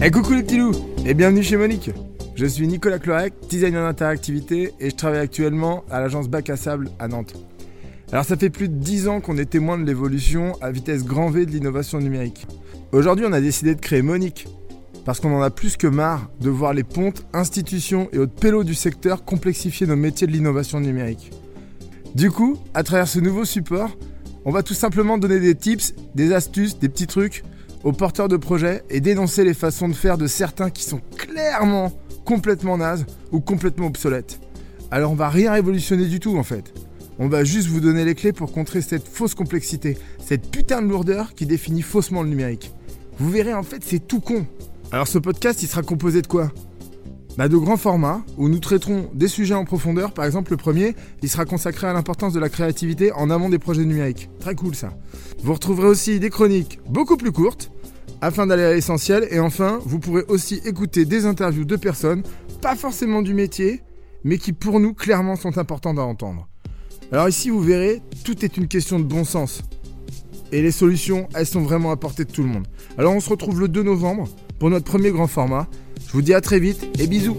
Eh coucou les petits loups et bienvenue chez Monique. Je suis Nicolas Clorec, designer d'interactivité et je travaille actuellement à l'agence Bac à Sable à Nantes. Alors ça fait plus de 10 ans qu'on est témoin de l'évolution à vitesse grand V de l'innovation numérique. Aujourd'hui on a décidé de créer Monique parce qu'on en a plus que marre de voir les pontes, institutions et autres pélos du secteur complexifier nos métiers de l'innovation numérique. Du coup, à travers ce nouveau support, on va tout simplement donner des tips, des astuces, des petits trucs aux porteurs de projets et dénoncer les façons de faire de certains qui sont clairement complètement nazes ou complètement obsolètes. Alors on va rien révolutionner du tout en fait. On va juste vous donner les clés pour contrer cette fausse complexité, cette putain de lourdeur qui définit faussement le numérique. Vous verrez en fait c'est tout con. Alors ce podcast il sera composé de quoi? Bah, de grands formats où nous traiterons des sujets en profondeur. Par exemple, le premier, il sera consacré à l'importance de la créativité en amont des projets numériques. Très cool ça. Vous retrouverez aussi des chroniques beaucoup plus courtes afin d'aller à l'essentiel. Et enfin, vous pourrez aussi écouter des interviews de personnes, pas forcément du métier, mais qui pour nous clairement sont importantes à entendre. Alors ici, vous verrez, tout est une question de bon sens. Et les solutions, elles sont vraiment à portée de tout le monde. Alors on se retrouve le 2 novembre pour notre premier grand format. Je vous dis à très vite et bisous